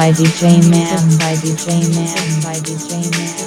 by DJ Man by DJ Man by DJ Man.